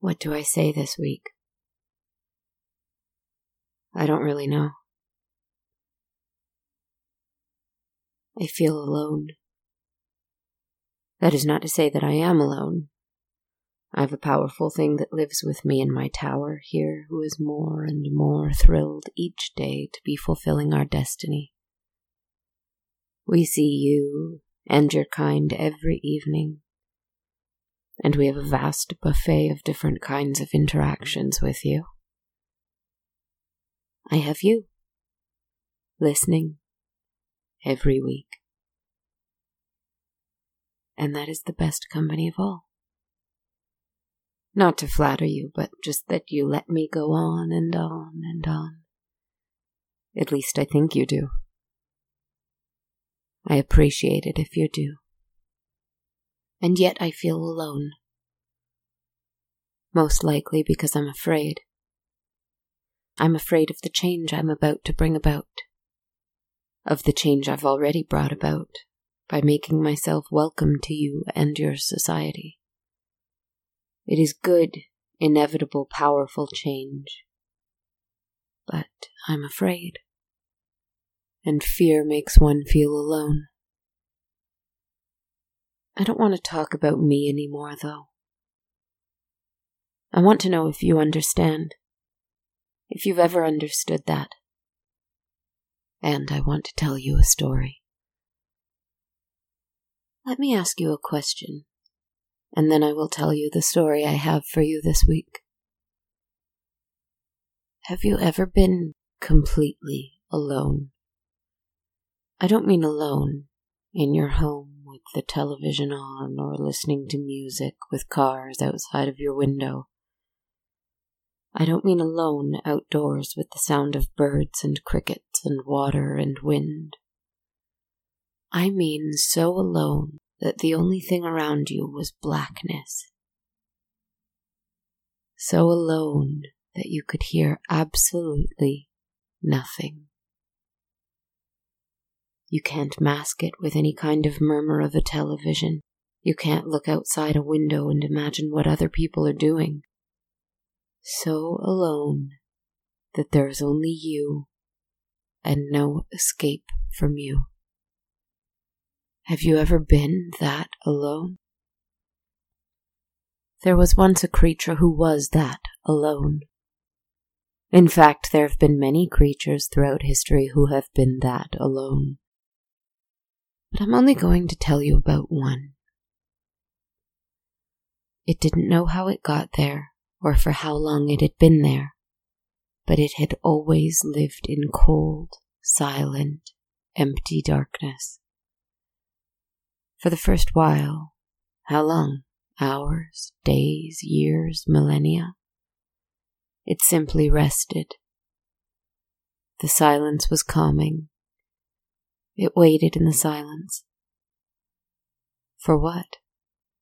What do I say this week? I don't really know. I feel alone. That is not to say that I am alone. I have a powerful thing that lives with me in my tower here who is more and more thrilled each day to be fulfilling our destiny. We see you and your kind every evening, and we have a vast buffet of different kinds of interactions with you. I have you, listening every week. And that is the best company of all. Not to flatter you, but just that you let me go on and on and on. At least I think you do. I appreciate it if you do. And yet I feel alone. Most likely because I'm afraid. I'm afraid of the change I'm about to bring about. Of the change I've already brought about by making myself welcome to you and your society. It is good, inevitable, powerful change. But I'm afraid. And fear makes one feel alone. I don't want to talk about me anymore, though. I want to know if you understand. If you've ever understood that. And I want to tell you a story. Let me ask you a question and then I will tell you the story I have for you this week. Have you ever been completely alone? I don't mean alone in your home with the television on or listening to music with cars outside of your window. I don't mean alone outdoors with the sound of birds and crickets and water and wind. I mean so alone that the only thing around you was blackness. So alone that you could hear absolutely nothing. You can't mask it with any kind of murmur of a television. You can't look outside a window and imagine what other people are doing. So alone that there's only you and no escape from you. Have you ever been that alone? There was once a creature who was that alone. In fact, there have been many creatures throughout history who have been that alone. But I'm only going to tell you about one. It didn't know how it got there or for how long it had been there, but it had always lived in cold, silent, empty darkness for the first while. How long? Hours, days, years, millennia? It simply rested. The silence was calming. It waited in the silence. For what?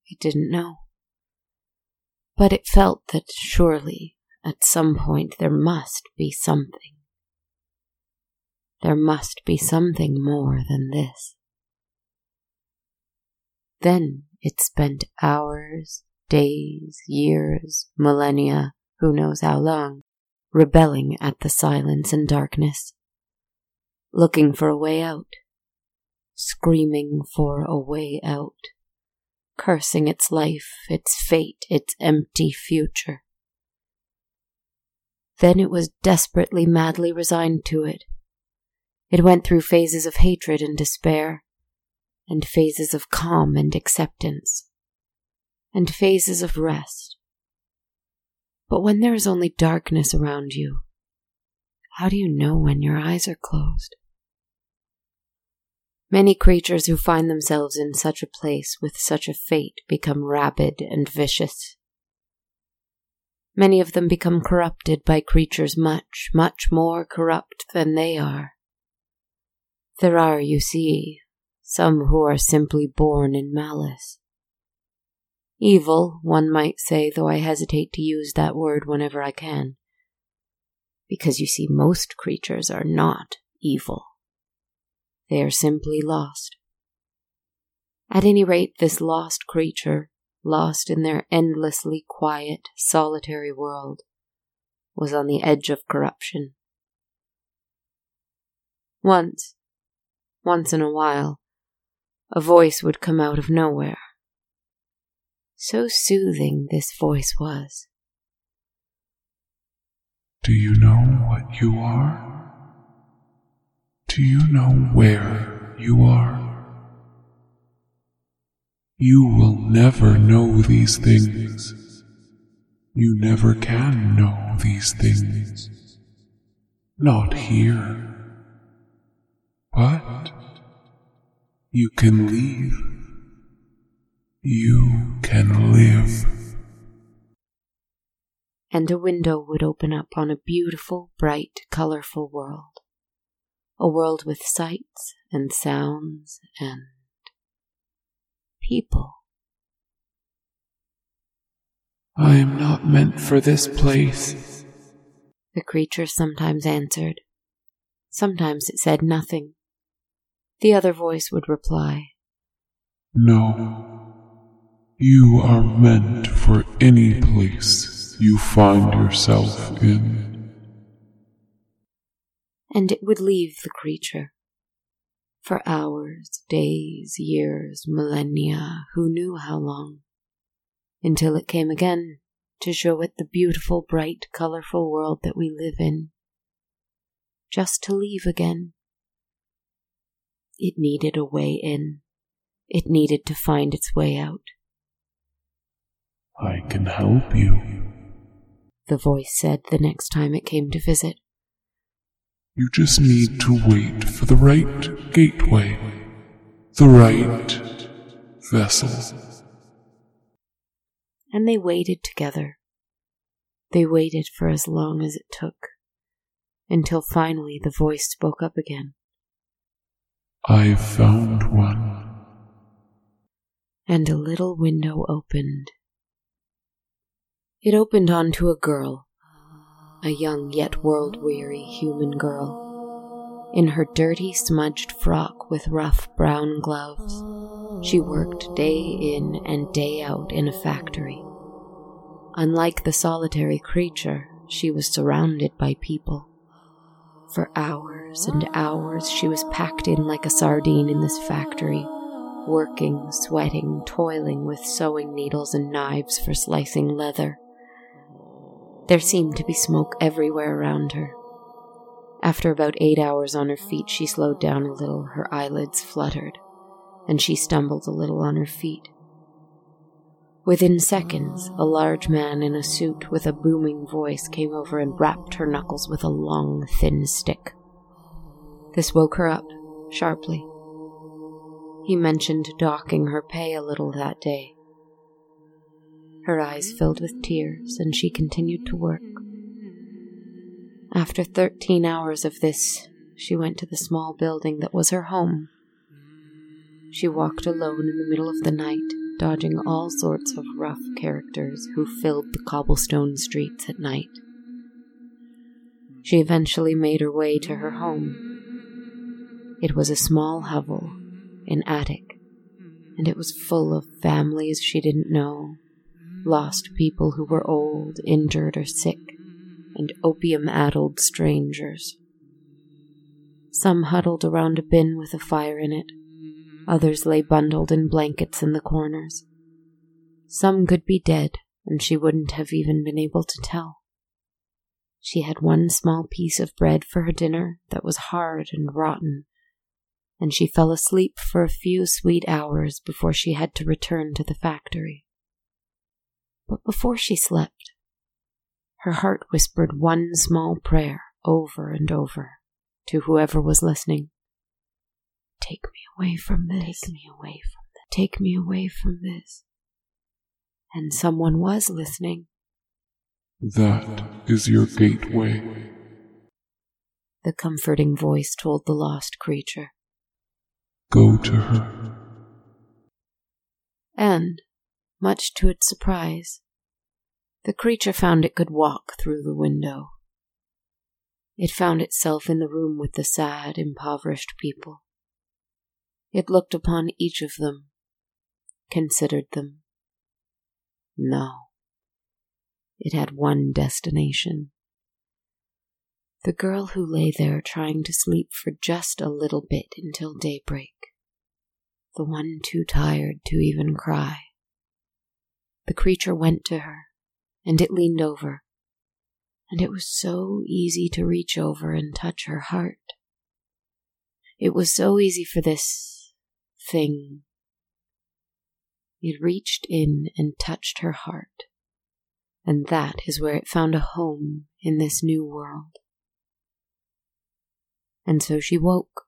It didn't know. But it felt that surely, at some point, there must be something. There must be something more than this. Then it spent hours, days, years, millennia, who knows how long, rebelling at the silence and darkness, looking for a way out, screaming for a way out, cursing its life, its fate, its empty future. Then it was desperately, madly resigned to it. It went through phases of hatred and despair, and phases of calm and acceptance, and phases of rest. But when there is only darkness around you, how do you know when your eyes are closed? Many creatures who find themselves in such a place with such a fate become rabid and vicious. Many of them become corrupted by creatures much, much more corrupt than they are. There are, you see, some who are simply born in malice. Evil, one might say, though I hesitate to use that word whenever I can. Because you see, most creatures are not evil. They are simply lost. At any rate, this lost creature lost in their endlessly quiet, solitary world, was on the edge of corruption. Once, once in a while, a voice would come out of nowhere. So soothing this voice was. Do you know what you are? Do you know where you are? You will never know these things. You never can know these things. Not here. But you can leave. You can live. And a window would open up on a beautiful, bright, colorful world. A world with sights and sounds and people. I am not meant for this place, the creature sometimes answered. Sometimes it said nothing. The other voice would reply, No, you are meant for any place you find yourself in. And it would leave the creature. For hours, days, years, millennia, who knew how long? Until it came again to show it the beautiful, bright, colorful world that we live in. Just to leave again it needed a way in. It needed to find its way out. I can help you, the voice said the next time it came to visit. You just need to wait for the right gateway, the right vessel. And they waited together. They waited for as long as it took, until finally the voice spoke up again. I've found one. And a little window opened. It opened onto a girl, a young yet world weary human girl. In her dirty, smudged frock with rough brown gloves, she worked day in and day out in a factory. Unlike the solitary creature, she was surrounded by people. For hours and hours, she was packed in like a sardine in this factory, working, sweating, toiling with sewing needles and knives for slicing leather. There seemed to be smoke everywhere around her. After about eight hours on her feet, she slowed down a little, her eyelids fluttered, and she stumbled a little on her feet. Within seconds, a large man in a suit with a booming voice came over and rapped her knuckles with a long, thin stick. This woke her up, sharply. He mentioned docking her pay a little that day. Her eyes filled with tears, and she continued to work. After thirteen hours of this, she went to the small building that was her home. She walked alone in the middle of the night dodging all sorts of rough characters who filled the cobblestone streets at night. She eventually made her way to her home. It was a small hovel, an attic, and it was full of families she didn't know, lost people who were old, injured, or sick, and opium addled strangers. Some huddled around a bin with a fire in it Others lay bundled in blankets in the corners. Some could be dead, and she wouldn't have even been able to tell. She had one small piece of bread for her dinner that was hard and rotten, and she fell asleep for a few sweet hours before she had to return to the factory. But before she slept, her heart whispered one small prayer over and over to whoever was listening. Take me away from this. Take me away from this. Take me away from this. And someone was listening. That is your gateway. The comforting voice told the lost creature. Go to her. And, much to its surprise, the creature found it could walk through the window. It found itself in the room with the sad, impoverished people. It looked upon each of them, considered them, No. It had one destination. The girl who lay there trying to sleep for just a little bit until daybreak. The one too tired to even cry. The creature went to her, and it leaned over, and it was so easy to reach over and touch her heart. It was so easy for this thing. It reached in and touched her heart, and that is where it found a home in this new world. And so she woke,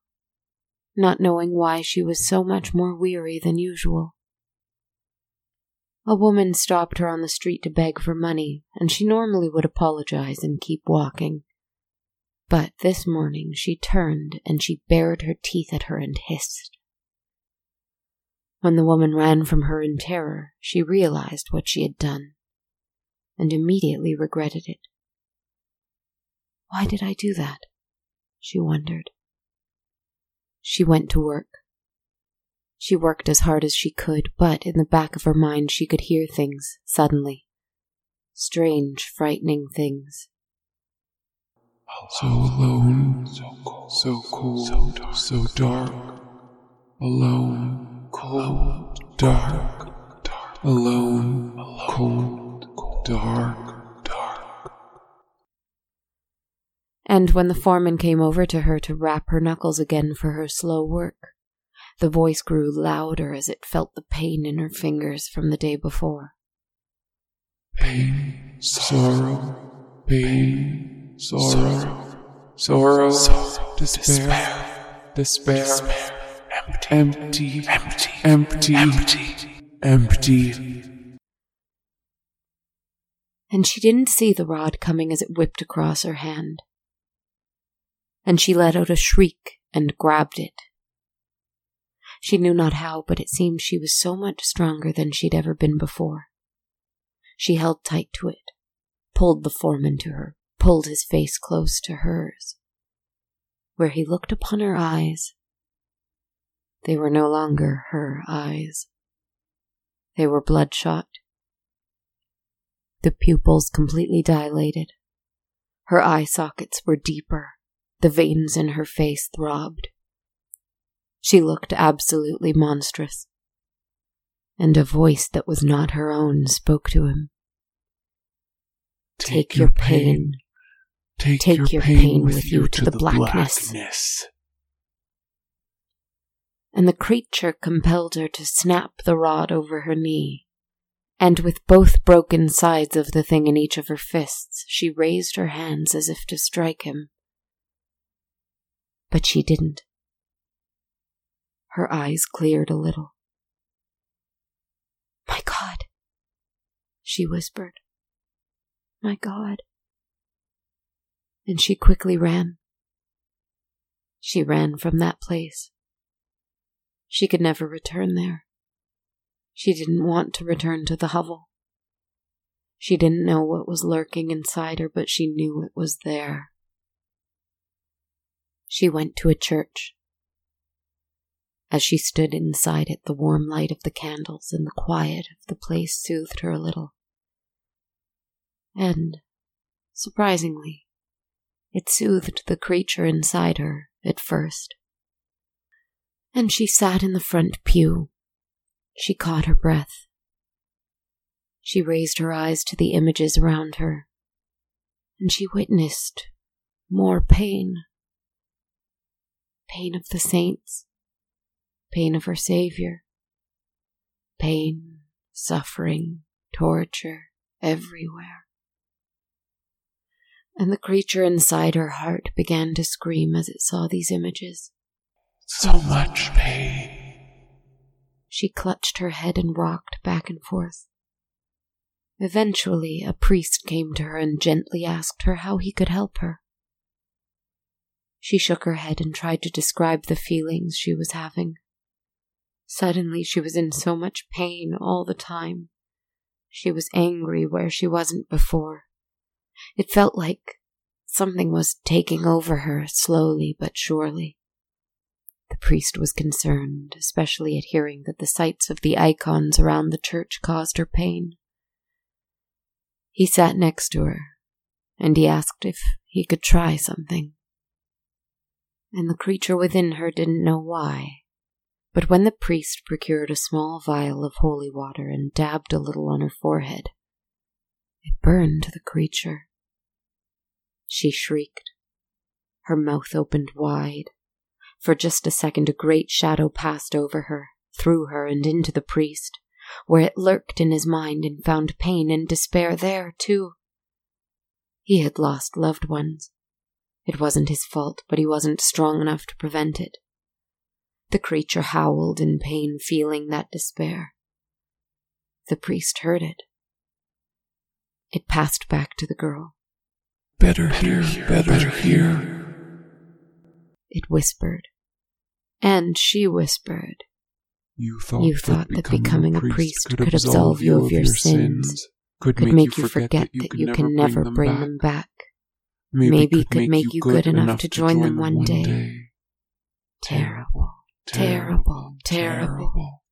not knowing why she was so much more weary than usual. A woman stopped her on the street to beg for money, and she normally would apologize and keep walking. But this morning she turned and she bared her teeth at her and hissed. When the woman ran from her in terror, she realized what she had done and immediately regretted it. Why did I do that? She wondered. She went to work. She worked as hard as she could, but in the back of her mind she could hear things suddenly. Strange, frightening things. So alone, so cold, so cold, so dark. Alone, cold, dark, dark. Alone, cold, dark, dark. And when the foreman came over to her to rap her knuckles again for her slow work, the voice grew louder as it felt the pain in her fingers from the day before. Pain, sorrow, pain, sorrow, sorrow, despair, despair, empty, empty, empty, empty, empty. And she didn't see the rod coming as it whipped across her hand. And she let out a shriek and grabbed it she knew not how, but it seemed she was so much stronger than she'd ever been before. She held tight to it, pulled the foreman to her, pulled his face close to hers. Where he looked upon her eyes, they were no longer her eyes. They were bloodshot. The pupils completely dilated. Her eye sockets were deeper. The veins in her face throbbed. She looked absolutely monstrous. And a voice that was not her own spoke to him. Take, your pain. Take, Take your, your pain, pain with, you you to the blackness. blackness. And the creature compelled her to snap the rod over her knee. And with both broken sides of the thing in each of her fists, she raised her hands as if to strike him. But she didn't. Her eyes cleared a little. My God, she whispered. My God. And she quickly ran. She ran from that place. She could never return there. She didn't want to return to the hovel. She didn't know what was lurking inside her, but she knew it was there. She went to a church. As she stood inside it, the warm light of the candles and the quiet of the place soothed her a little. And, surprisingly, it soothed the creature inside her at first. And she sat in the front pew. She caught her breath. She raised her eyes to the images around her, and she witnessed more pain. Pain of the saints, pain of her Savior. Pain, suffering, torture, everywhere. And the creature inside her heart began to scream as it saw these images. So much pain. She clutched her head and rocked back and forth. Eventually, a priest came to her and gently asked her how he could help her. She shook her head and tried to describe the feelings she was having. Suddenly, she was in so much pain all the time. She was angry where she wasn't before. It felt like something was taking over her slowly but surely. The priest was concerned, especially at hearing that the sights of the icons around the church caused her pain. He sat next to her, and he asked if he could try something. And the creature within her didn't know why. But when the priest procured a small vial of holy water and dabbed a little on her forehead, it burned the creature. She shrieked. Her mouth opened wide. For just a second, a great shadow passed over her, through her, and into the priest, where it lurked in his mind and found pain and despair there, too. He had lost loved ones. It wasn't his fault, but he wasn't strong enough to prevent it. The creature howled in pain, feeling that despair. The priest heard it. It passed back to the girl. Better here, better here. It whispered. And she whispered. You thought, You thought that becoming a priest could absolve you of your sins, could, could make you forget that you can never bring them back. Maybe it could make you good enough to join them one day. Terrible, terrible, terrible.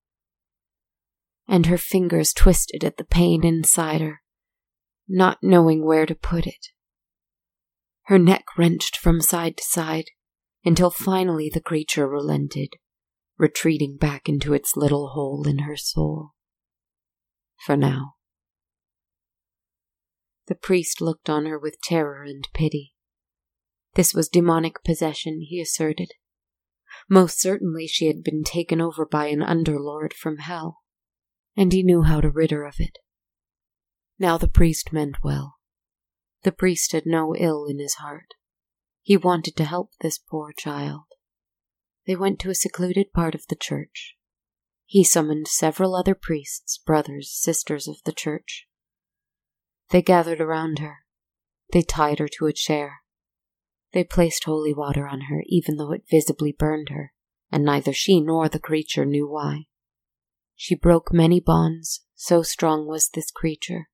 And her fingers twisted at the pain inside her, not knowing where to put it. Her neck wrenched from side to side until finally the creature relented, retreating back into its little hole in her soul. For now. The priest looked on her with terror and pity. This was demonic possession, he asserted. Most certainly she had been taken over by an underlord from hell, and he knew how to rid her of it. Now the priest meant well. The priest had no ill in his heart. He wanted to help this poor child. They went to a secluded part of the church. He summoned several other priests, brothers, sisters of the church. They gathered around her. They tied her to a chair. They placed holy water on her, even though it visibly burned her, and neither she nor the creature knew why. She broke many bonds, so strong was this creature,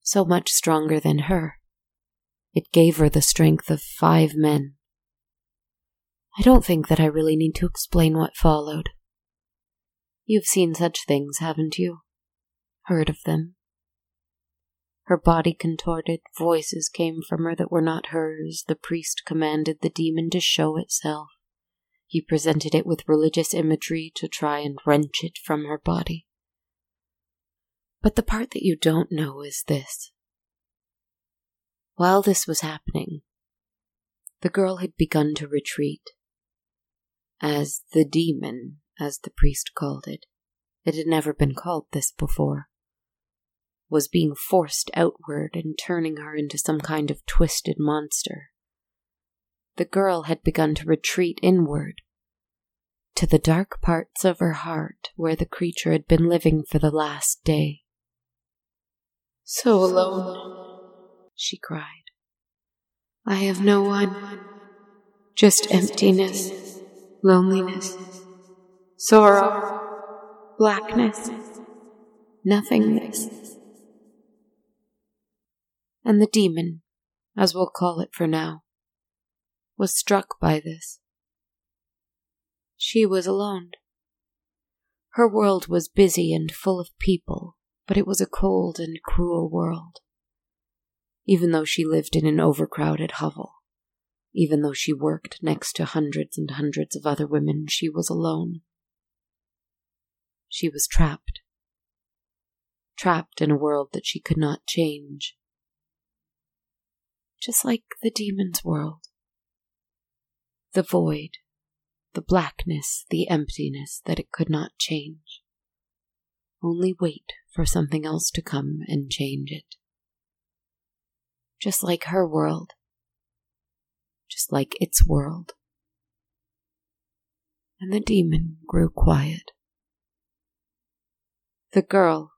so much stronger than her. It gave her the strength of five men. I don't think that I really need to explain what followed. You've seen such things, haven't you? Heard of them? Her body contorted, voices came from her that were not hers. The priest commanded the demon to show itself. He presented it with religious imagery to try and wrench it from her body. But the part that you don't know is this. While this was happening, the girl had begun to retreat. As the demon, as the priest called it, it had never been called this before, was being forced outward and turning her into some kind of twisted monster. The girl had begun to retreat inward, to the dark parts of her heart where the creature had been living for the last day. So alone, she cried. I have no one, just emptiness, loneliness, sorrow, blackness, nothingness. And the demon, as we'll call it for now, was struck by this. She was alone. Her world was busy and full of people, but it was a cold and cruel world. Even though she lived in an overcrowded hovel, even though she worked next to hundreds and hundreds of other women, she was alone. She was trapped. Trapped in a world that she could not change. Just like the demon's world. The void, the blackness, the emptiness that it could not change. Only wait for something else to come and change it. Just like her world. Just like its world. And the demon grew quiet. The girl,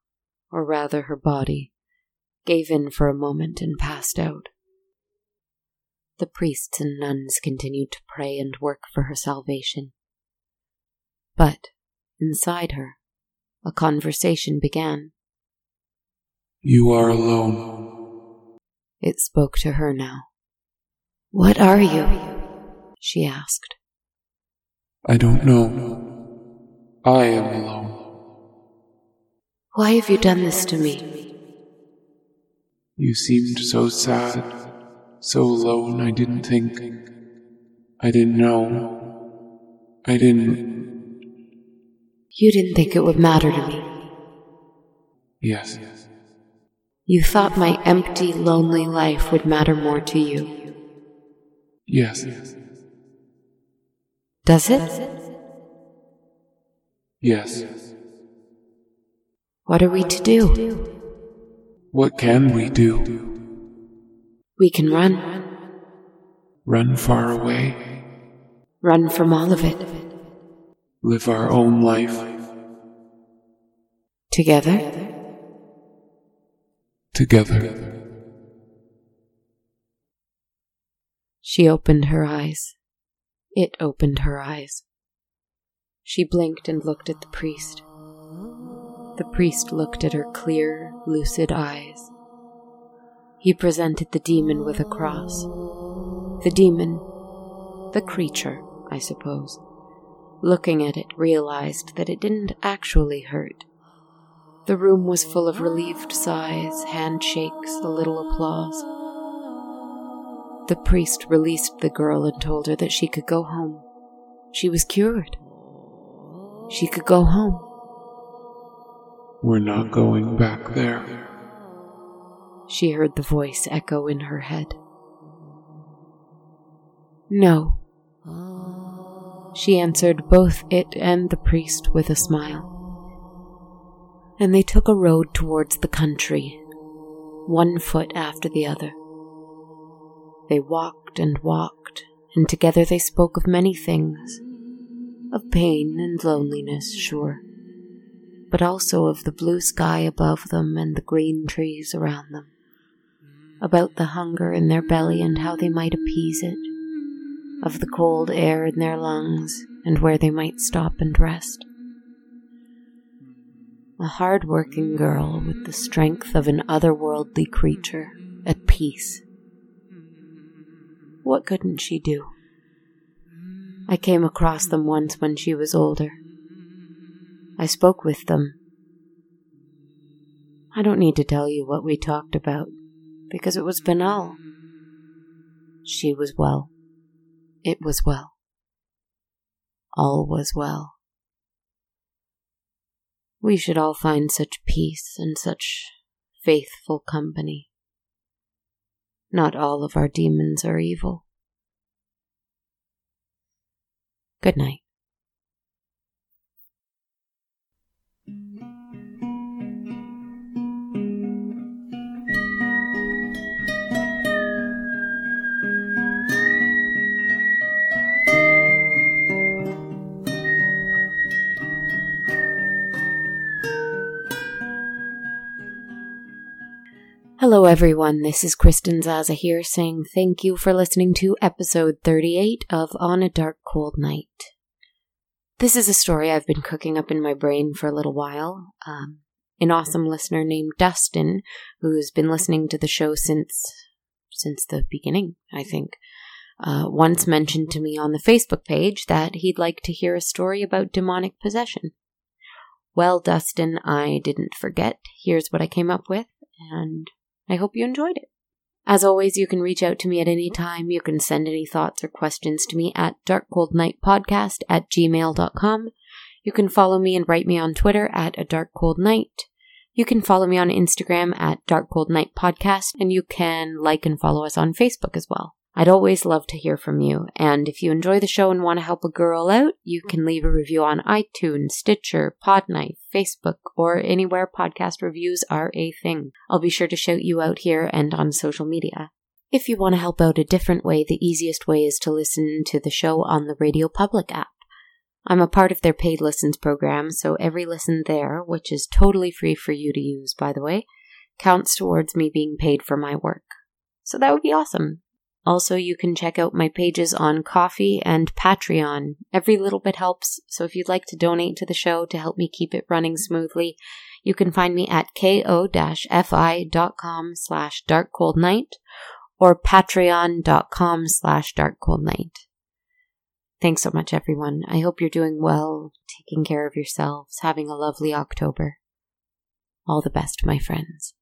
or rather her body, gave in for a moment and passed out. The priests and nuns continued to pray and work for her salvation. But inside her, a conversation began. You are alone. It spoke to her now. What are you? she asked. I don't know. I am alone. Why have you done this to me? You seemed so sad, so alone, I didn't think. I didn't know. I didn't. You didn't think it would matter to me. Yes. You thought my empty, lonely life would matter more to you. Yes. Does it? Yes. What are we to do? What can we do? We can run. Run far away? Run from all of it. Live our own life? Together? Together. She opened her eyes. It opened her eyes. She blinked and looked at the priest. The priest looked at her clear, lucid eyes. He presented the demon with a cross. The demon, the creature, I suppose, looking at it, realized that it didn't actually hurt. The room was full of relieved sighs, handshakes, a little applause. The priest released the girl and told her that she could go home. She was cured. She could go home. We're not going back there. She heard the voice echo in her head. No. She answered both it and the priest with a smile. And they took a road towards the country, one foot after the other. They walked and walked, and together they spoke of many things of pain and loneliness, sure but also of the blue sky above them and the green trees around them, about the hunger in their belly and how they might appease it, of the cold air in their lungs and where they might stop and rest. A hard working girl with the strength of an otherworldly creature at peace. What couldn't she do? I came across them once when she was older I spoke with them. I don't need to tell you what we talked about, because it was banal. She was well. It was well. All was well. We should all find such peace and such faithful company. Not all of our demons are evil. Good night. Hello, everyone. This is Kristen Zaza here saying thank you for listening to episode 38 of On a Dark Cold Night. This is a story I've been cooking up in my brain for a little while. Um, an awesome listener named Dustin, who's been listening to the show since since the beginning, I think, uh, once mentioned to me on the Facebook page that he'd like to hear a story about demonic possession. Well, Dustin, I didn't forget. Here's what I came up with, and I hope you enjoyed it. As always, you can reach out to me at any time. You can send any thoughts or questions to me at darkcoldnightpodcast at gmail.com. You can follow me and write me on Twitter at a dark cold night. You can follow me on Instagram at dark cold night podcast, and you can like and follow us on Facebook as well. I'd always love to hear from you. And if you enjoy the show and want to help a girl out, you can leave a review on iTunes, Stitcher, Podknife, Facebook, or anywhere podcast reviews are a thing. I'll be sure to shout you out here and on social media. If you want to help out a different way, the easiest way is to listen to the show on the Radio Public app. I'm a part of their paid listens program, so every listen there, which is totally free for you to use, by the way, counts towards me being paid for my work. So that would be awesome. Also, you can check out my pages on Ko-fi and Patreon. Every little bit helps, so if you'd like to donate to the show to help me keep it running smoothly, you can find me at ko-fi.com slash darkcoldnight or patreon.com slash darkcoldnight. Thanks so much, everyone. I hope you're doing well, taking care of yourselves, having a lovely October. All the best, my friends.